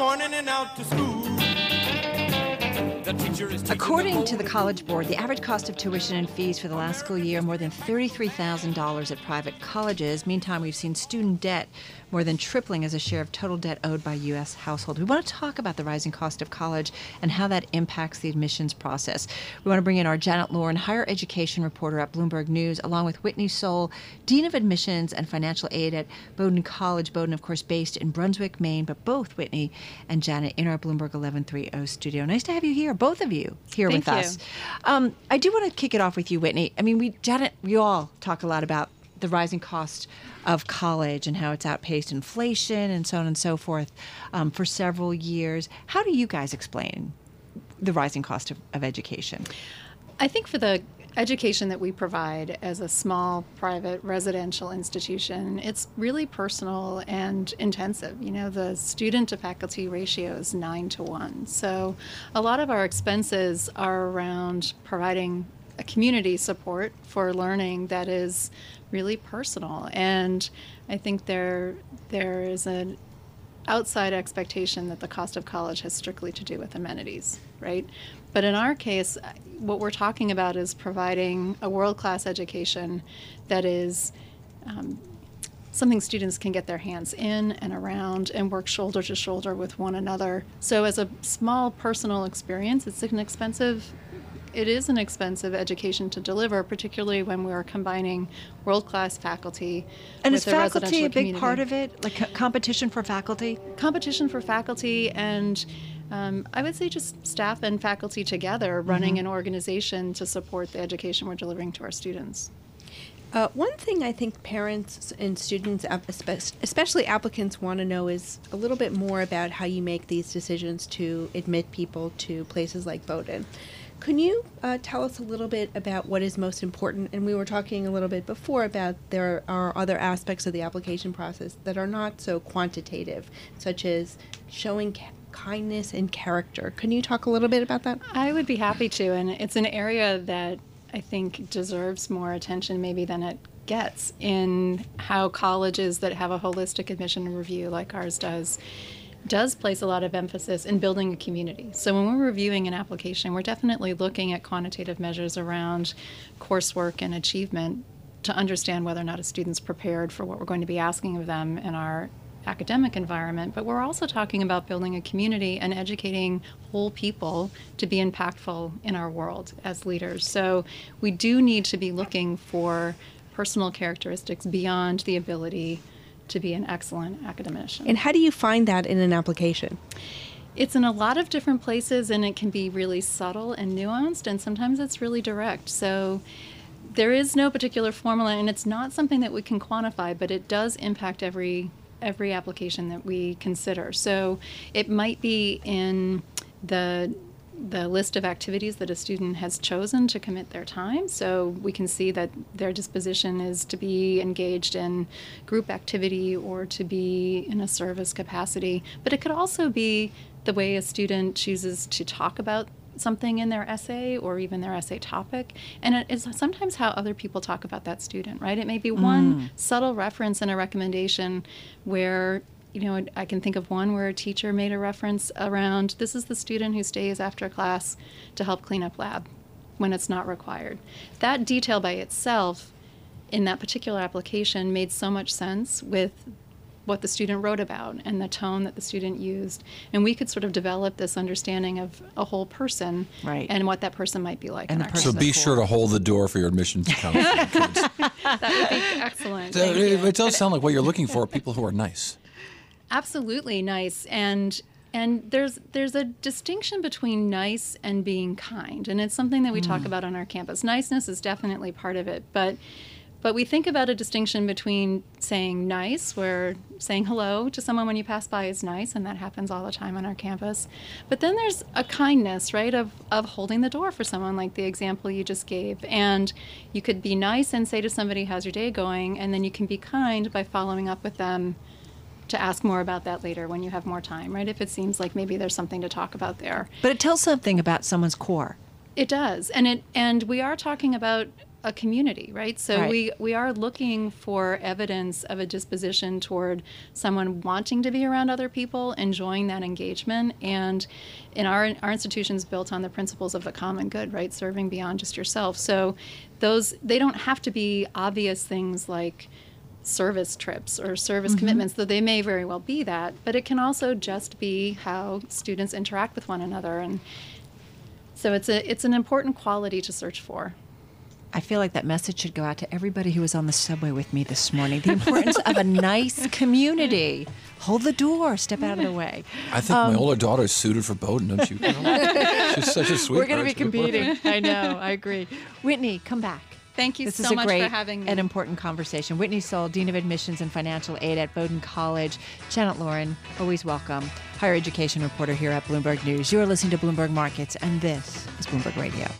morning and out to school. According to the College Board, the average cost of tuition and fees for the last school year more than $33,000 at private colleges. Meantime, we've seen student debt more than tripling as a share of total debt owed by U.S. households. We want to talk about the rising cost of college and how that impacts the admissions process. We want to bring in our Janet Lorin, higher education reporter at Bloomberg News, along with Whitney Soule, Dean of Admissions and Financial Aid at Bowdoin College. Bowdoin, of course, based in Brunswick, Maine, but both Whitney and Janet in our Bloomberg 1130 studio. Nice to have you here, both of you here Thank with you. us. Um, I do want to kick it off with you, Whitney. I mean, we, Janet, we all talk a lot about the rising cost of college and how it's outpaced inflation and so on and so forth um, for several years. How do you guys explain the rising cost of, of education? I think for the education that we provide as a small private residential institution, it's really personal and intensive. You know, the student to faculty ratio is nine to one. So a lot of our expenses are around providing a community support for learning that is really personal. And I think there there is an outside expectation that the cost of college has strictly to do with amenities, right? But in our case, what we're talking about is providing a world class education that is um, something students can get their hands in and around and work shoulder to shoulder with one another. So, as a small personal experience, it's an expensive it is an expensive education to deliver, particularly when we're combining world class faculty. And with is faculty residential a big community. part of it? Like co- competition for faculty? Competition for faculty and um, I would say just staff and faculty together running Mm-hmm. an organization to support the education we're delivering to our students. Uh, one thing I think parents and students, especially applicants, want to know is a little bit more about how you make these decisions to admit people to places like Bowdoin. Can you uh, tell us a little bit about what is most important? And we were talking a little bit before about there are other aspects of the application process that are not so quantitative, such as showing kindness and character. Can you talk a little bit about that? I would be happy to, and it's an area that I think deserves more attention maybe than it gets in how colleges that have a holistic admission review like ours does does place a lot of emphasis in building a community. So when we're reviewing an application, we're definitely looking at quantitative measures around coursework and achievement to understand whether or not a student's prepared for what we're going to be asking of them in our academic environment, but we're also talking about building a community and educating whole people to be impactful in our world as leaders. So we do need to be looking for personal characteristics beyond the ability to be an excellent academician. And how do you find that in an application? It's in a lot of different places and it can be really subtle and nuanced, and sometimes it's really direct. So there is no particular formula, and it's not something that we can quantify, but it does impact every every application that we consider. So it might be in the the list of activities that a student has chosen to commit their time. So we can see that their disposition is to be engaged in group activity or to be in a service capacity. But it could also be the way a student chooses to talk about something in their essay or even their essay topic. And it is sometimes how other people talk about that student, right? It may be one mm. subtle reference in a recommendation where you know, I can think of one where a teacher made a reference around this is the student who stays after class to help clean up lab when it's not required. That detail by itself in that particular application made so much sense with what the student wrote about and the tone that the student used. And we could sort of develop this understanding of a whole person Right. and what that person might be like And in our So be sure cool. to hold the door for your admissions counselor. That would be excellent. So it, it does sound like what you're looking for are people who are nice. Absolutely nice. And and there's there's a distinction between nice and being kind. And it's something that we talk mm. about on our campus. Niceness is definitely part of it. But but we think about a distinction between saying nice where saying hello to someone when you pass by is nice and that happens all the time on our campus. But then there's a kindness right of of holding the door for someone like the example you just gave. And you could be nice and say to somebody how's your day going? And then you can be kind by following up with them to ask more about that later when you have more time, right? If it seems like maybe there's something to talk about there. But it tells something about someone's core. It does. And it and we are talking about a community, right? So Right. we we are looking for evidence of a disposition toward someone wanting to be around other people, enjoying that engagement, and in our our institution's built on the principles of the common good, right? Serving beyond just yourself. So those they don't have to be obvious things like service trips or service mm-hmm. commitments, though they may very well be that, but it can also just be how students interact with one another and so it's a it's an important quality to search for. I feel like that message should go out to everybody who was on the subway with me this morning. The importance of a nice community. Hold the door, step out of the way. I think my um, older daughter is suited for Bowdoin, don't you? She's such a sweet We're going to be competing. I know, I agree. Whitney, come back. Thank you This so is a much great for having me. and important conversation. Whitney Soule, Dean of Admissions and Financial Aid at Bowdoin College. Janet Lorin, always welcome. Higher education reporter here at Bloomberg News. You're listening to Bloomberg Markets, and this is Bloomberg Radio.